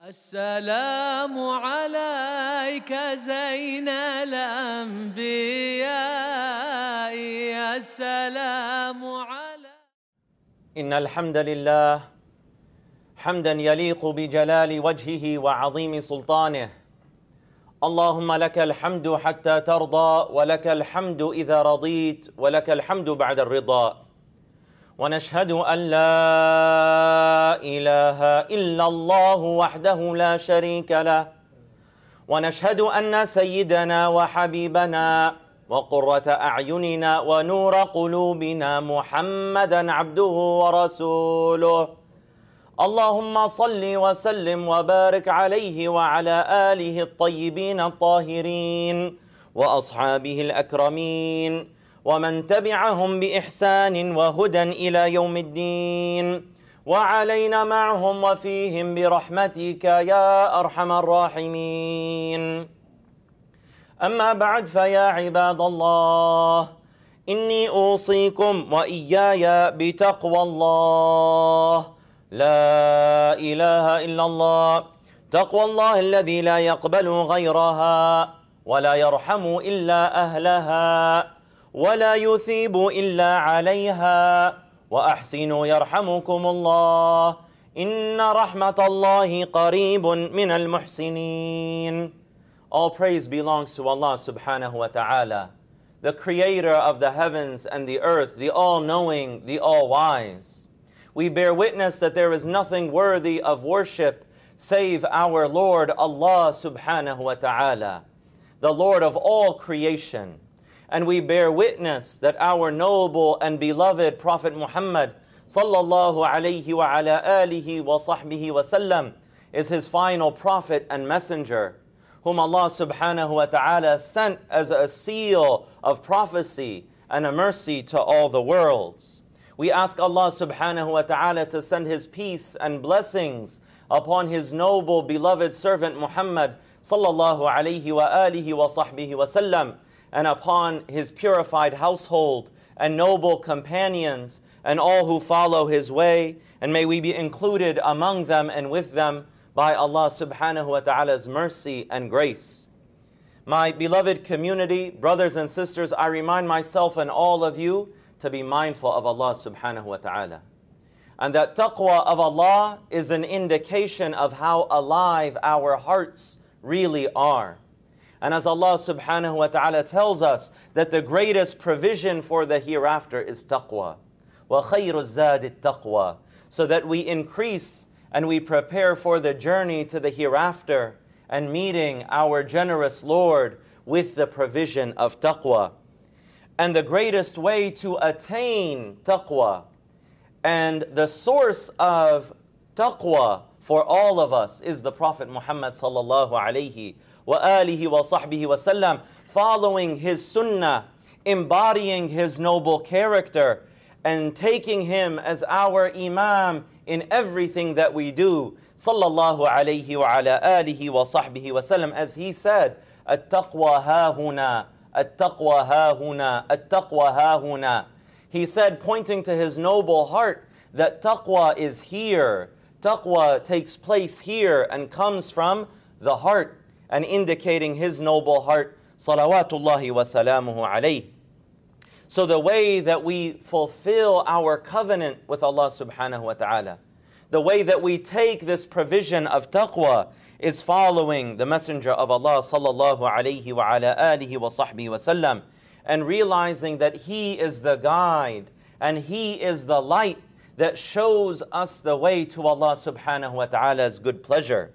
السلام عليك زين الأنبياء السلام عليك إن الحمد لله حمدا يليق بجلال وجهه وعظيم سلطانه. اللهم لك الحمد حتى ترضى ولك الحمد إذا رضيت ولك الحمد بعد الرضا. ونشهد أن لا إله إلا الله وحده لا شريك له. ونشهد أن سيدنا وحبيبنا وقرة أعيننا ونور قلوبنا محمدا عبده ورسوله. اللهم صل وسلم وبارك عليه وعلى آله الطيبين الطاهرين وأصحابه الأكرمين. ومن تبعهم بإحسان وهدى إلى يوم الدين. وعلينا معهم وفيهم برحمتك يا أرحم الراحمين. أما بعد فيا عباد الله إني أوصيكم وإياي بتقوى الله. لا إله إلا الله. تقوى الله الذي لا يقبل غيرها ولا يرحم إلا أهلها. ولا يثيب إلا عليها وأحسنوا يرحمكم الله إن رحمة الله قريب من المحسنين All praise belongs to Allah subhanahu wa ta'ala, the creator of the heavens and the earth, the all-knowing, the all-wise. We bear witness that there is nothing worthy of worship save our Lord Allah subhanahu wa ta'ala, the Lord of all creation. And we bear witness that our noble and beloved Prophet Muhammad sallallahu alayhi wa alihi wa sallam is his final prophet and messenger whom Allah subhanahu wa ta'ala sent as a seal of prophecy and a mercy to all the worlds. We ask Allah subhanahu wa ta'ala to send His peace and blessings upon His noble beloved servant Muhammad sallallahu alayhi wa alihi wa sahbihi wa sallam and upon His purified household and noble companions and all who follow His way and may we be included among them and with them by Allah subhanahu wa ta'ala's mercy and grace. My beloved community, brothers and sisters, I remind myself and all of you to be mindful of Allah subhanahu wa ta'ala. And that taqwa of Allah is an indication of how alive our hearts really are. And as Allah subhanahu wa ta'ala tells us that the greatest provision for the hereafter is taqwa. وَخَيْرُ الزَّادِ التَّقْوَى So that we increase and we prepare for the journey to the hereafter and meeting our generous Lord with the provision of taqwa. And the greatest way to attain taqwa and the source of taqwa for all of us is the Prophet Muhammad sallallahu alayhi wa alihi wa sahbihi following his sunnah, embodying his noble character, and taking him as our imam in everything that we do. Sallallahu alayhi wa ala alihi wa sahbihi as he said, At-taqwa ha-huna, At-taqwa ha-huna. He said, pointing to his noble heart, that taqwa is here. Taqwa takes place here and comes from the heart and indicating his noble heart. Salawatullahi wa salamuhu alayhi. So, the way that we fulfill our covenant with Allah subhanahu wa ta'ala, the way that we take this provision of taqwa is following the Messenger of Allah sallallahu alayhi wa ala alihi wa sahbihi wa sallam and realizing that He is the guide and He is the light that shows us the way to Allah subhanahu wa ta'ala's good pleasure.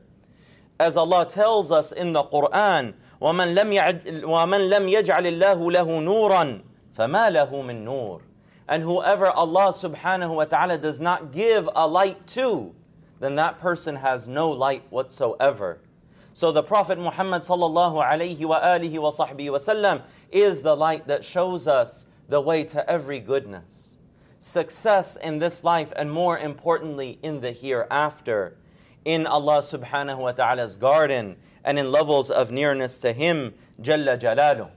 As Allah tells us in the Quran, وَمَنْ لَمْ يَجْعَلِ اللَّهُ لَهُ نُورًا فَمَا لَهُ مِن نُور And whoever Allah subhanahu wa ta'ala does not give a light to, then that person has no light whatsoever. So the Prophet Muhammad sallallahu alayhi wa alihi wa sahbihi wa sallam is the light that shows us the way to every goodness. Success in this life and more importantly in the hereafter. In Allah subhanahu wa ta'ala's garden and in levels of nearness to Him, Jalla Jalaluh.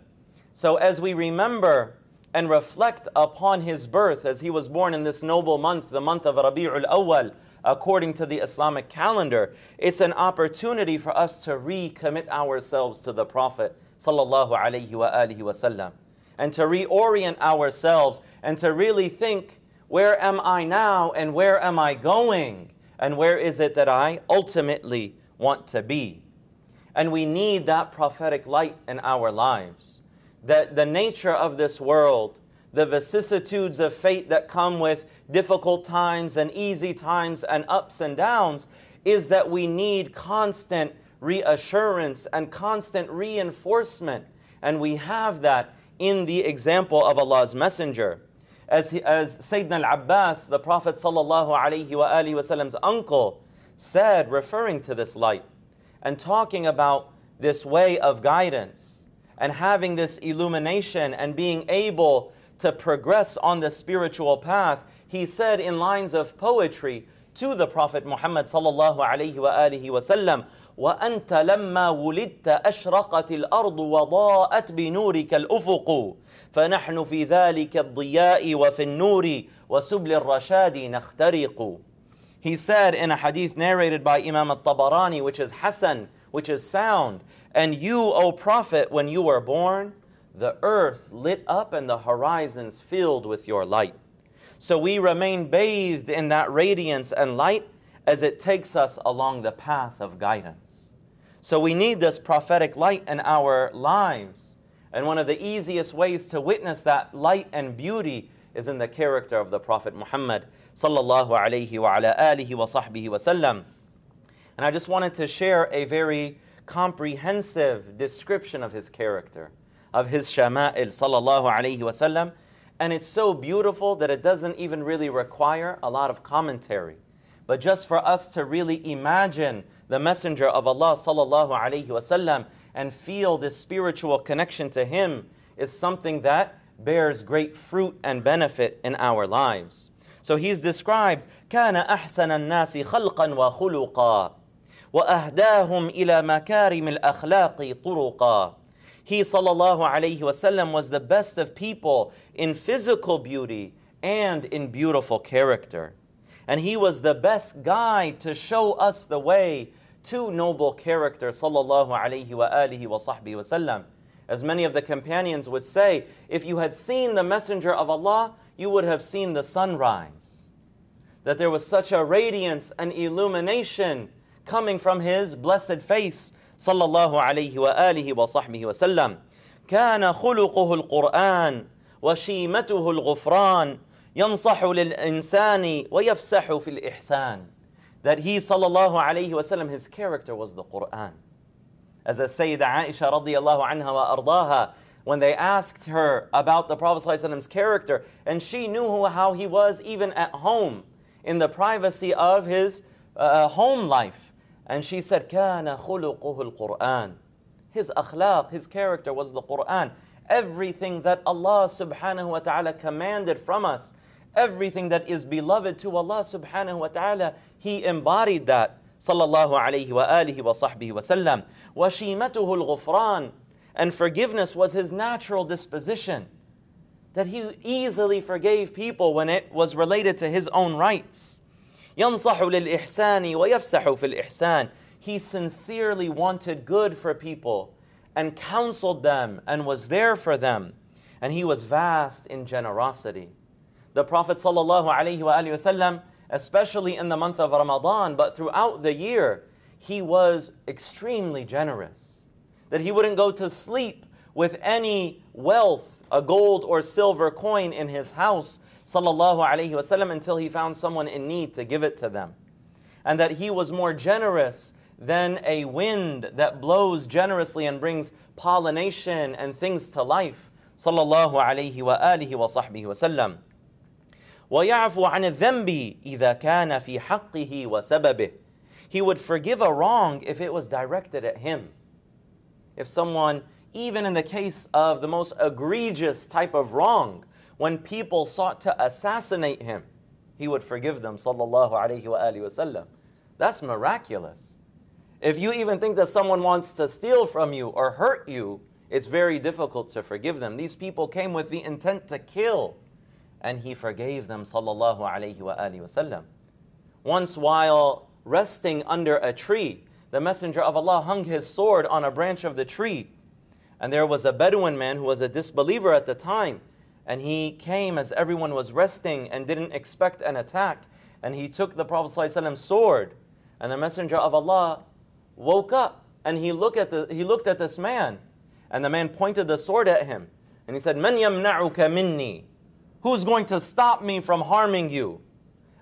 So as we remember and reflect upon his birth as he was born in this noble month, the month of Rabi'ul Awwal, according to the Islamic calendar. It's an opportunity for us to recommit ourselves to the Prophet sallallahu alaihi wasallam and to reorient ourselves and to really think, where am I now and where am I going? And where is it that I ultimately want to be? And we need that prophetic light in our lives. That the nature of this world, the vicissitudes of fate that come with difficult times and easy times and ups and downs, is that we need constant reassurance and constant reinforcement. And we have that in the example of Allah's Messenger. As, he, as Sayyidina al-Abbas, the Prophet sallallahu uncle, said, referring to this light and talking about this way of guidance and having this illumination and being able to progress on the spiritual path, he said in lines of poetry to the Prophet Muhammad sallallahu alihi wasallam, وأنت لما ولدت أشرقت الأرض وضاءت بنورك الأفق فنحن في ذلك الضياء وفي النور وسبل الرشاد نخترق He said in a hadith narrated by Imam al-Tabarani, which is Hasan, which is sound, and you, O Prophet, when you were born, the earth lit up and the horizons filled with your light. So we remain bathed in that radiance and light as it takes us along the path of guidance. So we need this prophetic light in our lives. And one of the easiest ways to witness that light and beauty is in the character of the Prophet Muhammad sallallahu alayhi wa ala alihi wa sahbihi wasallam. And I just wanted to share a very comprehensive description of his character, of his shama'il sallallahu alayhi wasallam. And it's so beautiful that it doesn't even really require a lot of commentary but just for us to really imagine the Messenger of Allah sallallahu alaihi wasallam and feel this spiritual connection to him is something that bears great fruit and benefit in our lives. So he's described كان أحسن الناس خلقا وخلقا وأهداهم إلى مكارم الأخلاق طرقا He sallallahu alaihi wasallam was the best of people in physical beauty and in beautiful character and he was the best guide to show us the way to noble character sallallahu alaihi wa alihi wa sahbihi wasallam as many of the companions would say if you had seen the messenger of Allah you would have seen the sunrise that there was such a radiance and illumination coming from his blessed face sallallahu alaihi wa alihi wa sahbihi wasallam كان خلقه القرآن وشيمته الغفران ينصح للإنسان ويفسح في الإحسان that he sallallahu alayhi wasallam his character was the Quran as a Sayyidah Aisha radiallahu anha wa ardaha when they asked her about the Prophet ﷺ's character and she knew how he was even at home in the privacy of his uh, home life and she said كان خلقه القرآن his akhlaq, his character was the Quran everything that Allah subhanahu wa ta'ala commanded from us everything that is beloved to Allah subhanahu wa ta'ala, he embodied that. Sallallahu alayhi wa alihi wa sahbihi wa sallam. Washimatuhu al-ghufran. And forgiveness was his natural disposition. That he easily forgave people when it was related to his own rights. ينصح للإحسان ويفسح في الإحسان. He sincerely wanted good for people and counseled them and was there for them. And he was vast in generosity. The Prophet ﷺ, especially in the month of Ramadan, but throughout the year, he was extremely generous. That he wouldn't go to sleep with any wealth, a gold or silver coin in his house, sallallahu until he found someone in need to give it to them. And that he was more generous than a wind that blows generously and brings pollination and things to life. Sallallahu alayhi wa alihi wa sahbihi wa sallam. ويعفو عن الذنب إذا كان في حقه وسببه. He would forgive a wrong if it was directed at him. If someone, even in the case of the most egregious type of wrong, when people sought to assassinate him, he would forgive them. Sallallahu alayhi wa wasallam. That's miraculous. If you even think that someone wants to steal from you or hurt you, it's very difficult to forgive them. These people came with the intent to kill and he forgave them sallallahu alayhi wa alihi wasallam. Once, while resting under a tree, the Messenger of Allah hung his sword on a branch of the tree. And there was a Bedouin man who was a disbeliever at the time. And he came as everyone was resting and didn't expect an attack. And he took the Prophet ﷺ's sword. And the Messenger of Allah woke up and he looked at, the, he looked at this man. And the man pointed the sword at him. And he said, Man minni? Who's going to stop me from harming you?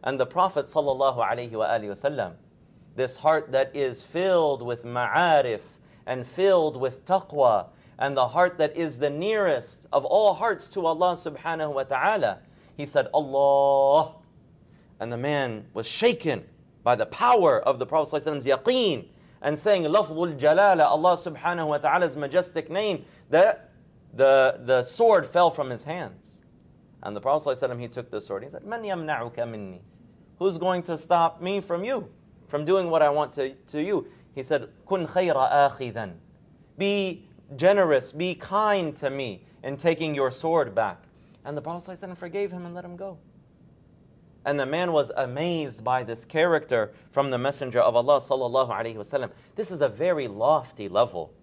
And the Prophet ﷺ, this heart that is filled with ma'arif and filled with taqwa and the heart that is the nearest of all hearts to Allah subhanahu wa ta'ala. He said, Allah. And the man was shaken by the power of the Prophet's yaqeen and saying, Lafzul Jalala, Allah subhanahu wa ta'ala's majestic name, that the, the sword fell from his hands. And the Prophet he took the sword. He said, Man yamna'uka minni? Who's going to stop me from you, from doing what I want to, to you? He said, Kun khayra akhidan. Be generous, be kind to me in taking your sword back. And the Prophet ﷺ forgave him and let him go. And the man was amazed by this character from the Messenger of Allah sallallahu alaihi wasallam. This is a very lofty level.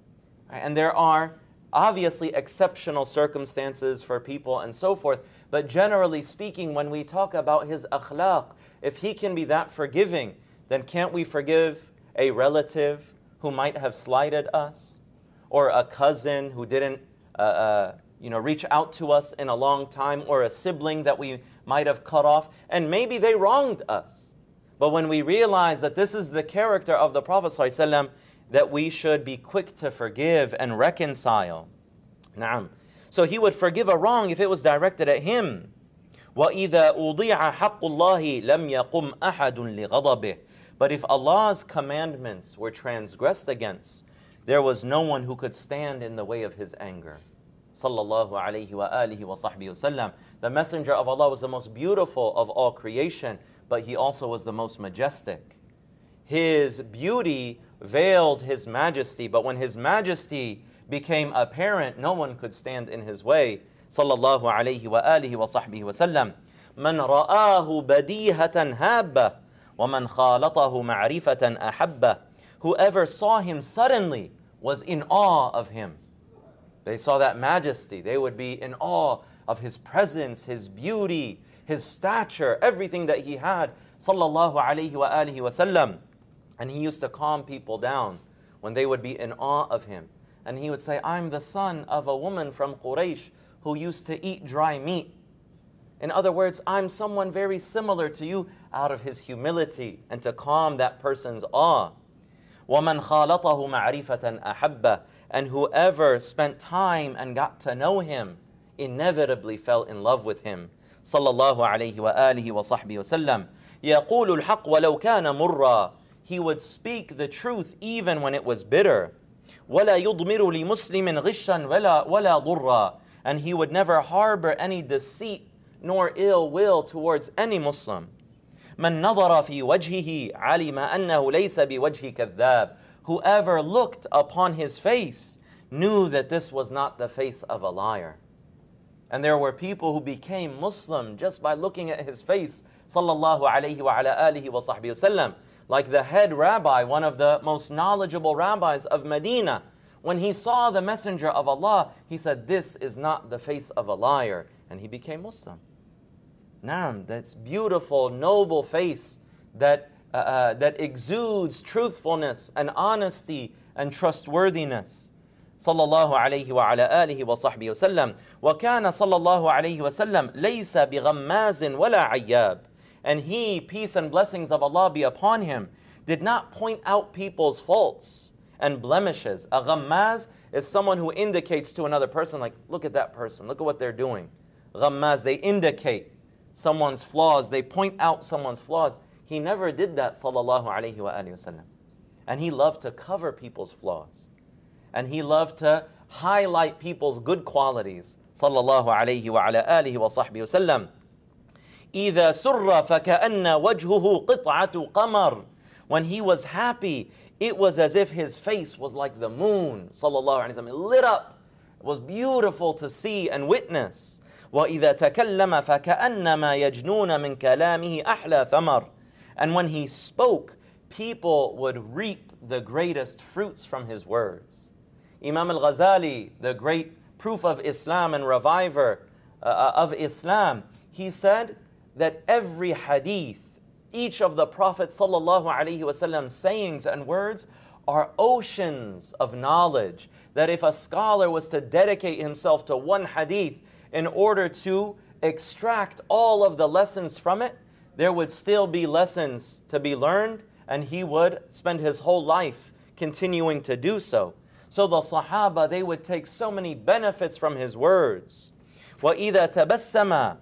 And there are obviously exceptional circumstances for people and so forth, but generally speaking, when we talk about his akhlaq, if he can be that forgiving, then can't we forgive a relative who might have slighted us? or a cousin who didn't uh, uh, you know, reach out to us in a long time, or a sibling that we might have cut off, and maybe they wronged us. But when we realize that this is the character of the Prophet ﷺ, that we should be quick to forgive and reconcile. Naam. So he would forgive a wrong if it was directed at him. وَإِذَا أُضِيعَ حَقُّ اللَّهِ لَمْ يَقُمْ أَحَدٌ لِغَضَبِهِ But if Allah's commandments were transgressed against, there was no one who could stand in the way of his anger. Sallallahu alayhi wa alihi wa sahbihi wasallam. The Messenger of Allah was the most beautiful of all creation, but he also was the most majestic. His beauty veiled his majesty, but when his majesty became apparent, no one could stand in his way. Sallallahu alayhi wa alihi wa sahbihi wasallam. من رآه بديهة هابة ومن خالطه معرفة أحبه Whoever saw him suddenly was in awe of him. They saw that majesty. They would be in awe of his presence, his beauty, his stature, everything that he had. Sallallahu alayhi wa alihi wasallam. And he used to calm people down when they would be in awe of him. And he would say, I'm the son of a woman from Quraysh who used to eat dry meat. In other words, I'm someone very similar to you out of his humility and to calm that person's awe. وَمَنْ خَالَطَهُ مَعْرِفَةً أَحَبَّهُ And whoever spent time and got to know him inevitably fell in love with him. صلى الله عليه وآله وصحبه وسلم يقول الحق ولو كان مرا He would speak the truth even when it was bitter. ولا يضمر لمسلم غشا ولا ولا ضرا And he would never harbor any deceit nor ill will towards any Muslim. من نظر في وجهه علم أنه ليس بوجه كذاب Whoever looked upon his face knew that this was not the face of a liar. And there were people who became Muslim just by looking at his face, sallallahu alayhi wa ala alihi wa sahbihi wasallam. Like the head rabbi, one of the most knowledgeable rabbis of Medina, when he saw the messenger of Allah, he said, This is not the face of a liar. And he became Muslim. Naam, that's beautiful, noble face that, uh, uh, that exudes truthfulness and honesty and trustworthiness. صلى الله عليه وعلى آله وصحبه وسلم وكان صلى الله عليه وسلم ليس بغماز ولا عياب and he peace and blessings of Allah be upon him did not point out people's faults and blemishes a ghammaz is someone who indicates to another person like look at that person look at what they're doing ghammaz they indicate someone's flaws, they point out someone's flaws. He never did that, sallallahu alayhi wa sallam. And he loved to cover people's flaws. And he loved to highlight people's good qualities, sallallahu alayhi wa ala alihi wa sahbihi wa sallam. إذا سر فكأن وجهه قطعة قمر When he was happy, it was as if his face was like the moon, sallallahu alayhi wa sallam. It lit up. It was beautiful to see and witness. وإذا تكلم فكأنما يجنون من كلامه أحلى ثمر And when he spoke, people would reap the greatest fruits from his words. Imam al Ghazali, the great proof of Islam and reviver uh, uh, of Islam, he said that every hadith, each of the Prophet sayings and words are oceans of knowledge. That if a scholar was to dedicate himself to one hadith in order to extract all of the lessons from it, there would still be lessons to be learned, and he would spend his whole life continuing to do so. So the Sahaba, they would take so many benefits from his words. وإذا تبسم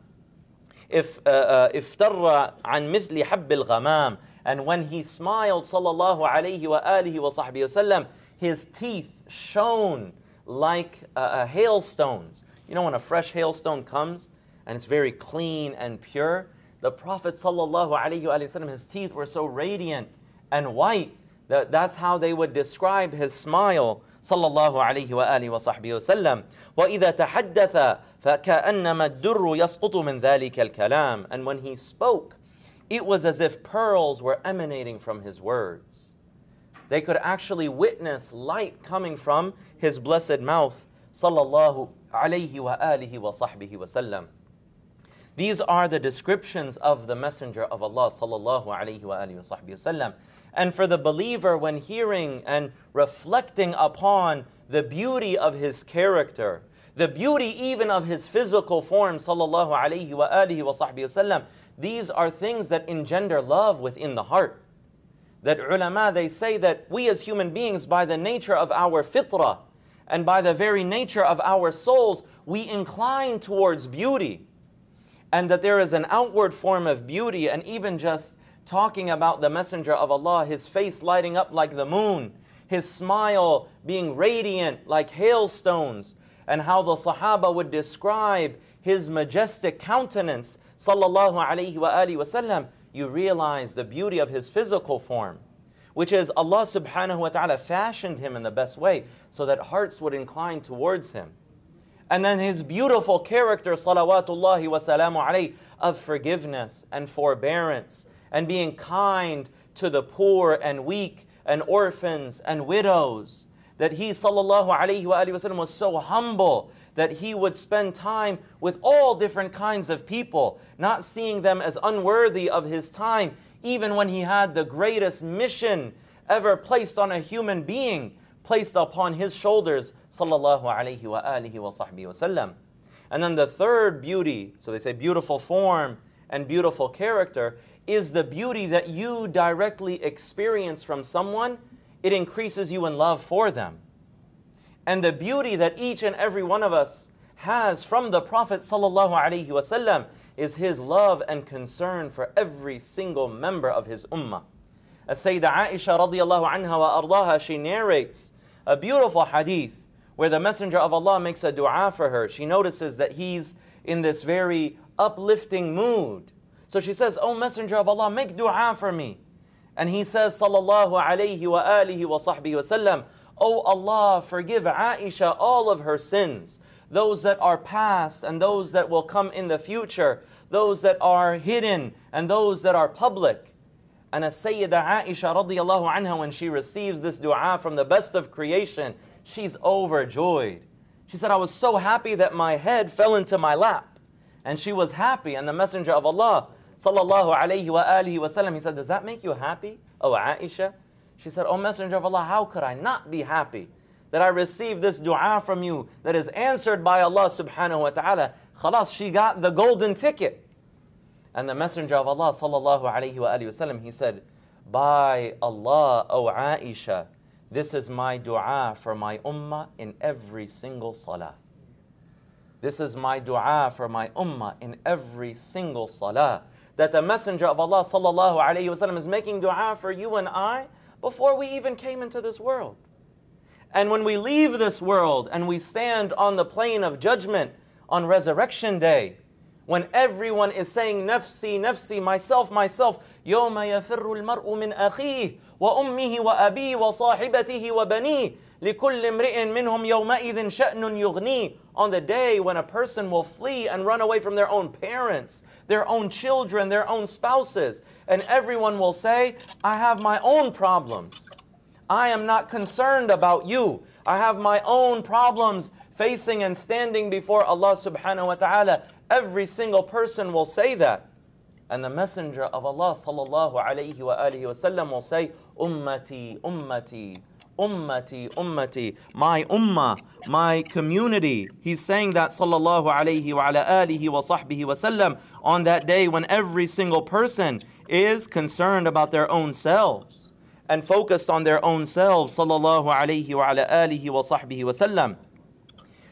افتر عن مثل حب الغمام and when he smiled sallallahu alayhi wa alihi wa sahbihi wasallam his teeth shone like uh, uh, hailstones you know when a fresh hailstone comes and it's very clean and pure the Prophet ﷺ, his teeth were so radiant and white that that's how they would describe his smile sallallahu alayhi wa alihi wa sahbihi wasallam. وَإِذَا تَحَدَّثَ فَكَأَنَّمَا الدُّرُّ يَسْقُطُ مِنْ ذَلِكَ الْكَلَامِ And when he spoke, it was as if pearls were emanating from his words. They could actually witness light coming from his blessed mouth sallallahu alayhi wa alihi wa sahbihi wasallam. these are the descriptions of the Messenger of Allah. And for the believer, when hearing and reflecting upon the beauty of his character, the beauty even of his physical form, sallallahu these are things that engender love within the heart. That ulama they say that we as human beings, by the nature of our fitrah and by the very nature of our souls, we incline towards beauty and that there is an outward form of beauty, and even just talking about the Messenger of Allah, his face lighting up like the moon, his smile being radiant like hailstones, and how the Sahaba would describe his majestic countenance, sallallahu alaihi wasallam, you realize the beauty of his physical form, which is Allah subhanahu wa ta'ala fashioned him in the best way so that hearts would incline towards him. And then his beautiful character, salawatullahi wa salamu alayhi, of forgiveness and forbearance and being kind to the poor and weak and orphans and widows. That he, sallallahu alayhi wa was so humble that he would spend time with all different kinds of people, not seeing them as unworthy of his time, even when he had the greatest mission ever placed on a human being placed upon his shoulders, sallallahu alaihi wa alihi wa sahbihi wasallam. And then the third beauty, so they say beautiful form and beautiful character, is the beauty that you directly experience from someone. It increases you in love for them. And the beauty that each and every one of us has from the Prophet sallallahu alaihi wasallam is his love and concern for every single member of his ummah. Sayyidah Aisha radiallahu anha wa ardaha, she narrates a beautiful hadith where the Messenger of Allah makes a dua for her. She notices that he's in this very uplifting mood. So she says, O Messenger of Allah, make dua for me. And he says, Sallallahu alayhi wa alihi wa sahbihi wa sallam, Oh Allah, forgive Aisha all of her sins, those that are past and those that will come in the future, those that are hidden and those that are public. And as Sayyida Aisha radiallahu anha, when she receives this dua from the best of creation, she's overjoyed. She said, I was so happy that my head fell into my lap. And she was happy. And the Messenger of Allah, sallallahu alayhi wa alihi wasallam, he said, Does that make you happy, oh Aisha? She said, O Messenger of Allah, how could I not be happy that I received this dua from you that is answered by Allah subhanahu wa ta'ala? Khalas, she got the golden ticket. And the Messenger of Allah sallallahu alayhi wa sallam, he said, By Allah, O Aisha, this is my dua for my ummah in every single salah. This is my dua for my ummah in every single salah. That the Messenger of Allah sallallahu alayhi wa sallam is making dua for you and I before we even came into this world. And when we leave this world and we stand on the plain of judgment on resurrection day, when everyone is saying nafsi, nafsi, myself, myself, يوم يفر المرء من أخيه وأمه وأبيه وصاحبته وبنيه لكل امرئ منهم يومئذ شأن يغنيه on the day when a person will flee and run away from their own parents, their own children, their own spouses, and everyone will say, I have my own problems. I am not concerned about you. I have my own problems facing and standing before Allah subhanahu wa ta'ala. Every single person will say that. And the Messenger of Allah sallallahu alayhi wa alihi wasallam will say, Ummati, Ummati, ummati, ummati, my ummah, my community. He's saying that sallallahu alayhi wa alihi wa sahbihi wa sallam on that day when every single person is concerned about their own selves and focused on their own selves sallallahu alayhi wa alihi wa sahbihi wa sallam.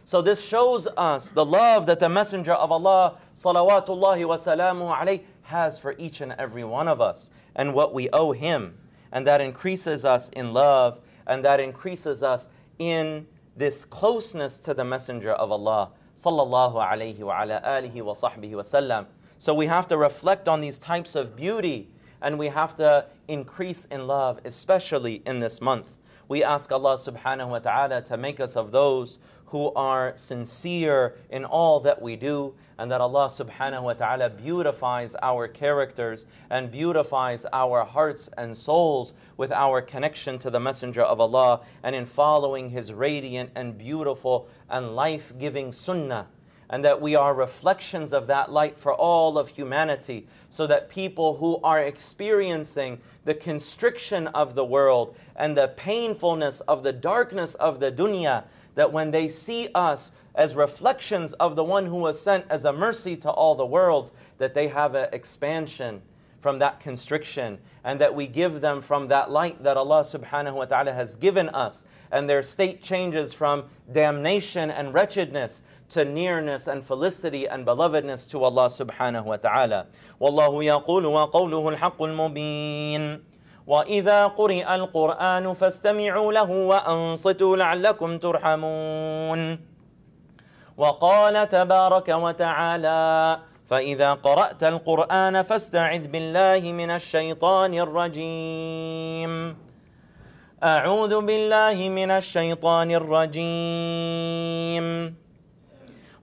So this shows us the love that the Messenger of Allah salawatullahi wa has for each and every one of us and what we owe him and that increases us in love and that increases us in this closeness to the Messenger of Allah sallallahu alayhi wa alihi wa sahbihi wasallam. So we have to reflect on these types of beauty and we have to increase in love, especially in this month. We ask Allah subhanahu wa ta'ala to make us of those who are sincere in all that we do, and that Allah subhanahu wa ta'ala beautifies our characters and beautifies our hearts and souls with our connection to the Messenger of Allah and in following His radiant and beautiful and life giving sunnah and that we are reflections of that light for all of humanity, so that people who are experiencing the constriction of the world and the painfulness of the darkness of the dunya, that when they see us as reflections of the one who was sent as a mercy to all the worlds, that they have an expansion from that constriction and that we give them from that light that Allah subhanahu wa ta'ala has given us. And their state changes from damnation and wretchedness to nearness and felicity and belovedness to Allah subhanahu wa ta'ala. والله يقول وقوله الحق المبين واذا قرئ القران فاستمعوا له وانصتوا لعلكم ترحمون وقال تبارك وتعالى فاذا قرات القران فاستعذ بالله من الشيطان الرجيم اعوذ بالله من الشيطان الرجيم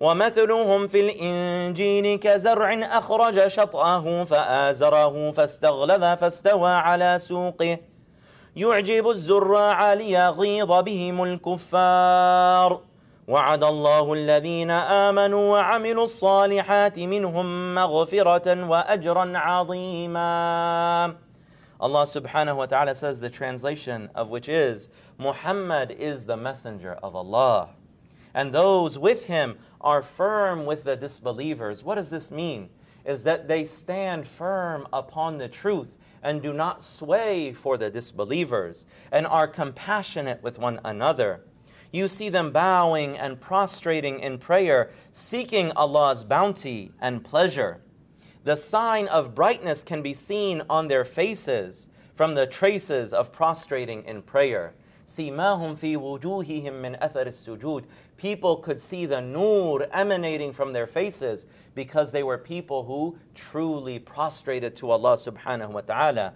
ومثلهم في الإنجيل كزرع أخرج شطأه فآزره فاستغلظ فاستوى على سوقه. يعجب الزراع ليغيظ بهم الكفار. وعد الله الذين آمنوا وعملوا الصالحات منهم مغفرة وأجرا عظيما. Allah subhanahu wa ta'ala says the translation of which is Muhammad is the messenger of Allah. And those with him are firm with the disbelievers. What does this mean? Is that they stand firm upon the truth and do not sway for the disbelievers and are compassionate with one another. You see them bowing and prostrating in prayer, seeking Allah's bounty and pleasure. The sign of brightness can be seen on their faces from the traces of prostrating in prayer. سيماهم في وجوههم من أثر السجود people could see the nur emanating from their faces because they were people who truly prostrated to Allah subhanahu wa ta'ala.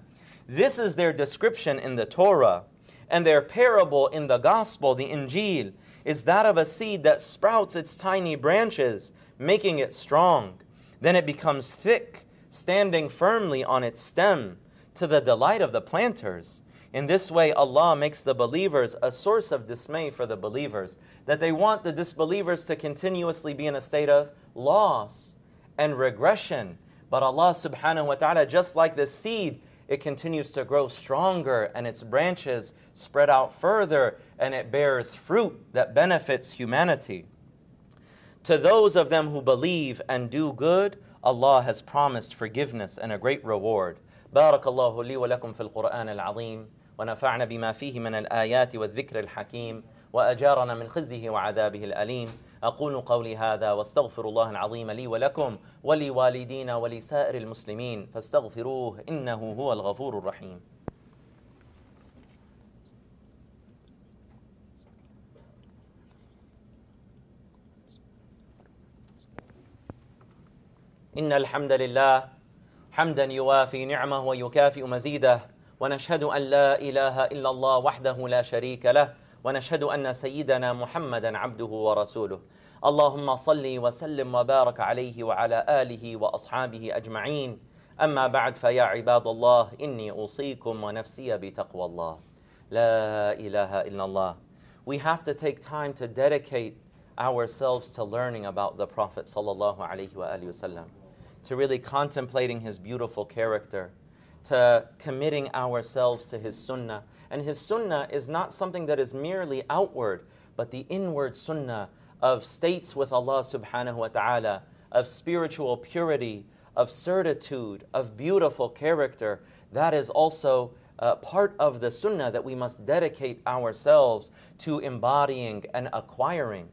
This is their description in the Torah. And their parable in the Gospel, the Injil, is that of a seed that sprouts its tiny branches, making it strong. Then it becomes thick, standing firmly on its stem, to the delight of the planters. In this way, Allah makes the believers a source of dismay for the believers, that they want the disbelievers to continuously be in a state of loss and regression. But Allah subhanahu wa ta'ala, just like the seed, it continues to grow stronger and its branches spread out further and it bears fruit that benefits humanity. To those of them who believe and do good, Allah has promised forgiveness and a great reward. بارك الله لي ولكم في القرآن العظيم ونفعنا بما فيه من الآيات والذكر الحكيم وأجارنا من خزيه وعذابه الأليم. أقول قولي هذا واستغفر الله العظيم لي ولكم ولوالدينا ولسائر المسلمين. فاستغفروه إنه هو الغفور الرحيم. إن الحمد لله حمدا يوافي نعمه ويكافئ مزيده. ونشهد أن لا إله إلا الله وحده لا شريك له ونشهد أن سيدنا محمدا عبده ورسوله. اللهم صل وسلم وبارك عليه وعلى آله وأصحابه أجمعين. أما بعد فيا عباد الله إني أوصيكم ونفسي بتقوى الله. لا إله إلا الله. We have to take time to dedicate ourselves to learning about the Prophet sallallahu alaihi wasallam, to really contemplating his beautiful character, to committing ourselves to his sunnah. And his sunnah is not something that is merely outward, but the inward sunnah of states with Allah subhanahu wa ta'ala, of spiritual purity, of certitude, of beautiful character. That is also uh, part of the sunnah that we must dedicate ourselves to embodying and acquiring.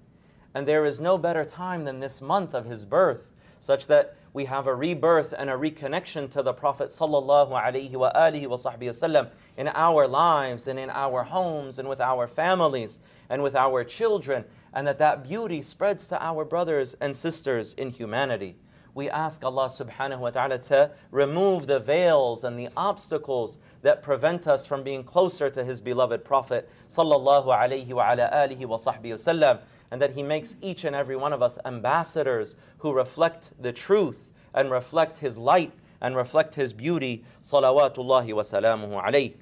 And there is no better time than this month of his birth, such that we have a rebirth and a reconnection to the Prophet in our lives and in our homes and with our families and with our children, and that that beauty spreads to our brothers and sisters in humanity We ask Allah subhanahu wa ta'ala to remove the veils and the obstacles that prevent us from being closer to His beloved Prophet sallallahu alaihi wa ala alihi wa sahbihi wasallam and that He makes each and every one of us ambassadors who reflect the truth and reflect His light and reflect His beauty. Salawatullahi wa salamuhu alayh.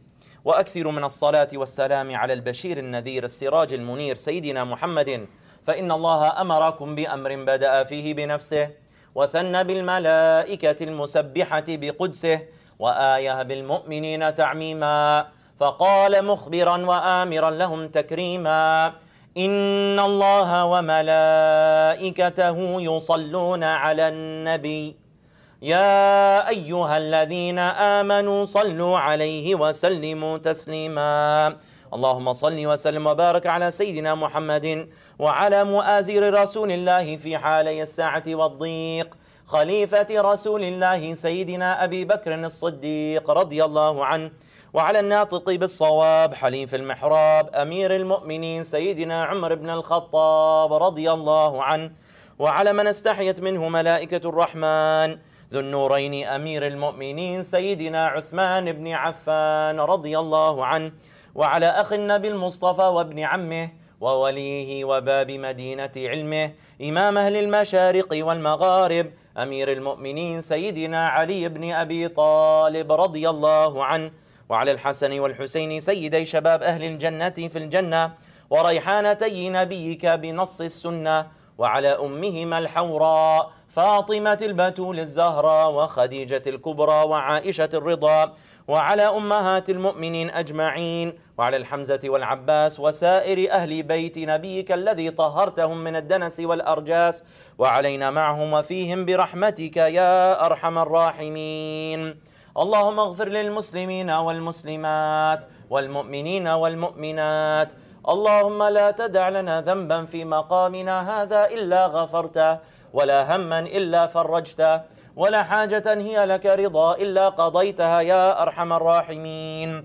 واكثر من الصلاه والسلام على البشير النذير السراج المنير سيدنا محمد فان الله امركم بامر بدا فيه بنفسه وثنى بالملائكة المسبحة بقدسه وآية بالمؤمنين تعميما. فقال مخبرا وامرا لهم تكريما. إن الله وملائكته يصلون على النبي. يا أيها الذين آمنوا صلوا عليه وسلموا تسليما. اللهم صل وسلم وبارك على سيدنا محمد وعلى مؤازر رسول الله في حالي الساعة والضيق خليفة رسول الله سيدنا أبي بكر الصديق رضي الله عنه وعلى الناطق بالصواب حليف المحراب أمير المؤمنين سيدنا عمر بن الخطاب رضي الله عنه وعلى من استحيت منه ملائكة الرحمن ذو النورين أمير المؤمنين سيدنا عثمان بن عفان رضي الله عنه وعلى أخ النبي المصطفى وابن عمه ووليه وباب مدينة علمه إمام أهل المشارق والمغارب أمير المؤمنين سيدنا علي بن أبي طالب رضي الله عنه وعلى الحسن والحسين سيدي شباب أهل الجنة في الجنة وريحانتي نبيك بنص السنة وعلى أمهما الحوراء فاطمة البتول الزهراء وخديجة الكبرى وعائشة الرضا وعلى أمهات المؤمنين أجمعين. وعلى الحمزة والعباس وسائر أهل بيت نبيك الذي طهرتهم من الدنس والأرجاس. وعلينا معهم وفيهم برحمتك يا أرحم الراحمين. اللهم اغفر للمسلمين والمسلمات والمؤمنين والمؤمنات. اللهم لا تدع لنا ذنبا في مقامنا هذا إلا غفرته ولا هما إلا فرجته. ولا حاجة هي لك رضا إلا قضيتها يا أرحم الراحمين.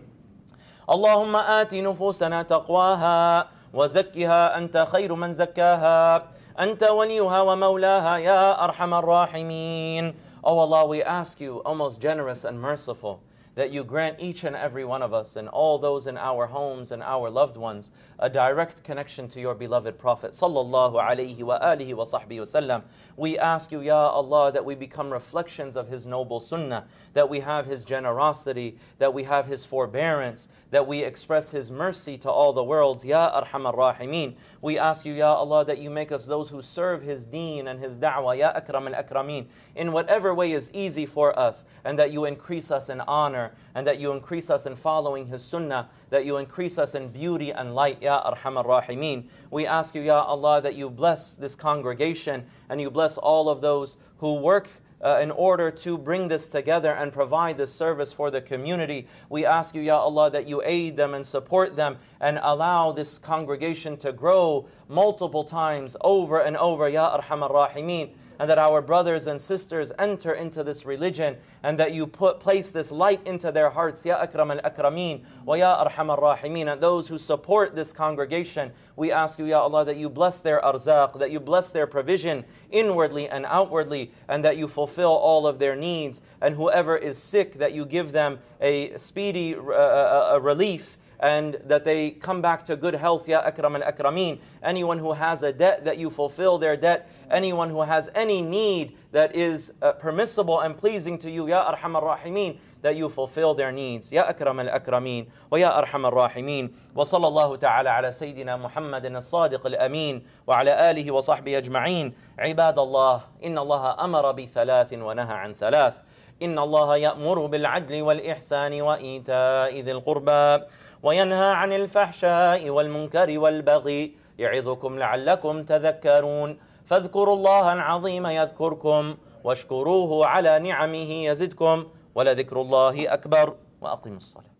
اللهم آت نفوسنا تقواها وزكها أنت خير من زكاها. أنت وليها ومولاها يا أرحم الراحمين. Oh Allah, we ask you, O most generous and merciful, that you grant each and every one of us and all those in our homes and our loved ones a direct connection to your beloved Prophet sallallahu alaihi wasallam. We ask you, Ya Allah, that we become reflections of His noble sunnah, that we have His generosity, that we have His forbearance, that we express His mercy to all the worlds. Ya Arhamar Rahimeen. We ask you, Ya Allah, that you make us those who serve His deen and His da'wah, Ya Akram al Akrameen, in whatever way is easy for us, and that you increase us in honor, and that you increase us in following His sunnah, that you increase us in beauty and light, Ya Arhamar Rahimeen. We ask you, Ya Allah, that you bless this congregation and you bless all of those who work uh, in order to bring this together and provide this service for the community. We ask you, Ya Allah, that you aid them and support them and allow this congregation to grow multiple times over and over, Ya Arhamar Rahimeen and that our brothers and sisters enter into this religion and that you put place this light into their hearts ya akram al akrameen wa ya arham al rahimin and those who support this congregation we ask you ya allah that you bless their arzaq that you bless their provision inwardly and outwardly and that you fulfill all of their needs. And whoever is sick that you give them a speedy uh, uh, uh relief and that they come back to good health, Ya Akram al Akrameen. Anyone who has a debt, that you fulfill their debt. Anyone who has any need that is uh, permissible and pleasing to you, Ya Arham al Rahimeen, that you fulfill their needs. Ya Akram al Akrameen, wa Ya Arham al Rahimeen. Wa sallallahu ta'ala ala Sayyidina Muhammadin al-Sadiq al-Amin, wa ala alihi wa sahbihi ajma'een. عباد الله إن الله أمر بثلاث ونهى عن ثلاث إن الله يأمر بالعدل والإحسان وإيتاء ذي القربى وينهى عن الفحشاء والمنكر والبغي يعظكم لعلكم تذكرون. فاذكروا الله العظيم يذكركم واشكروه على نعمه يزدكم ولذكر الله أكبر وأقيموا الصلاة.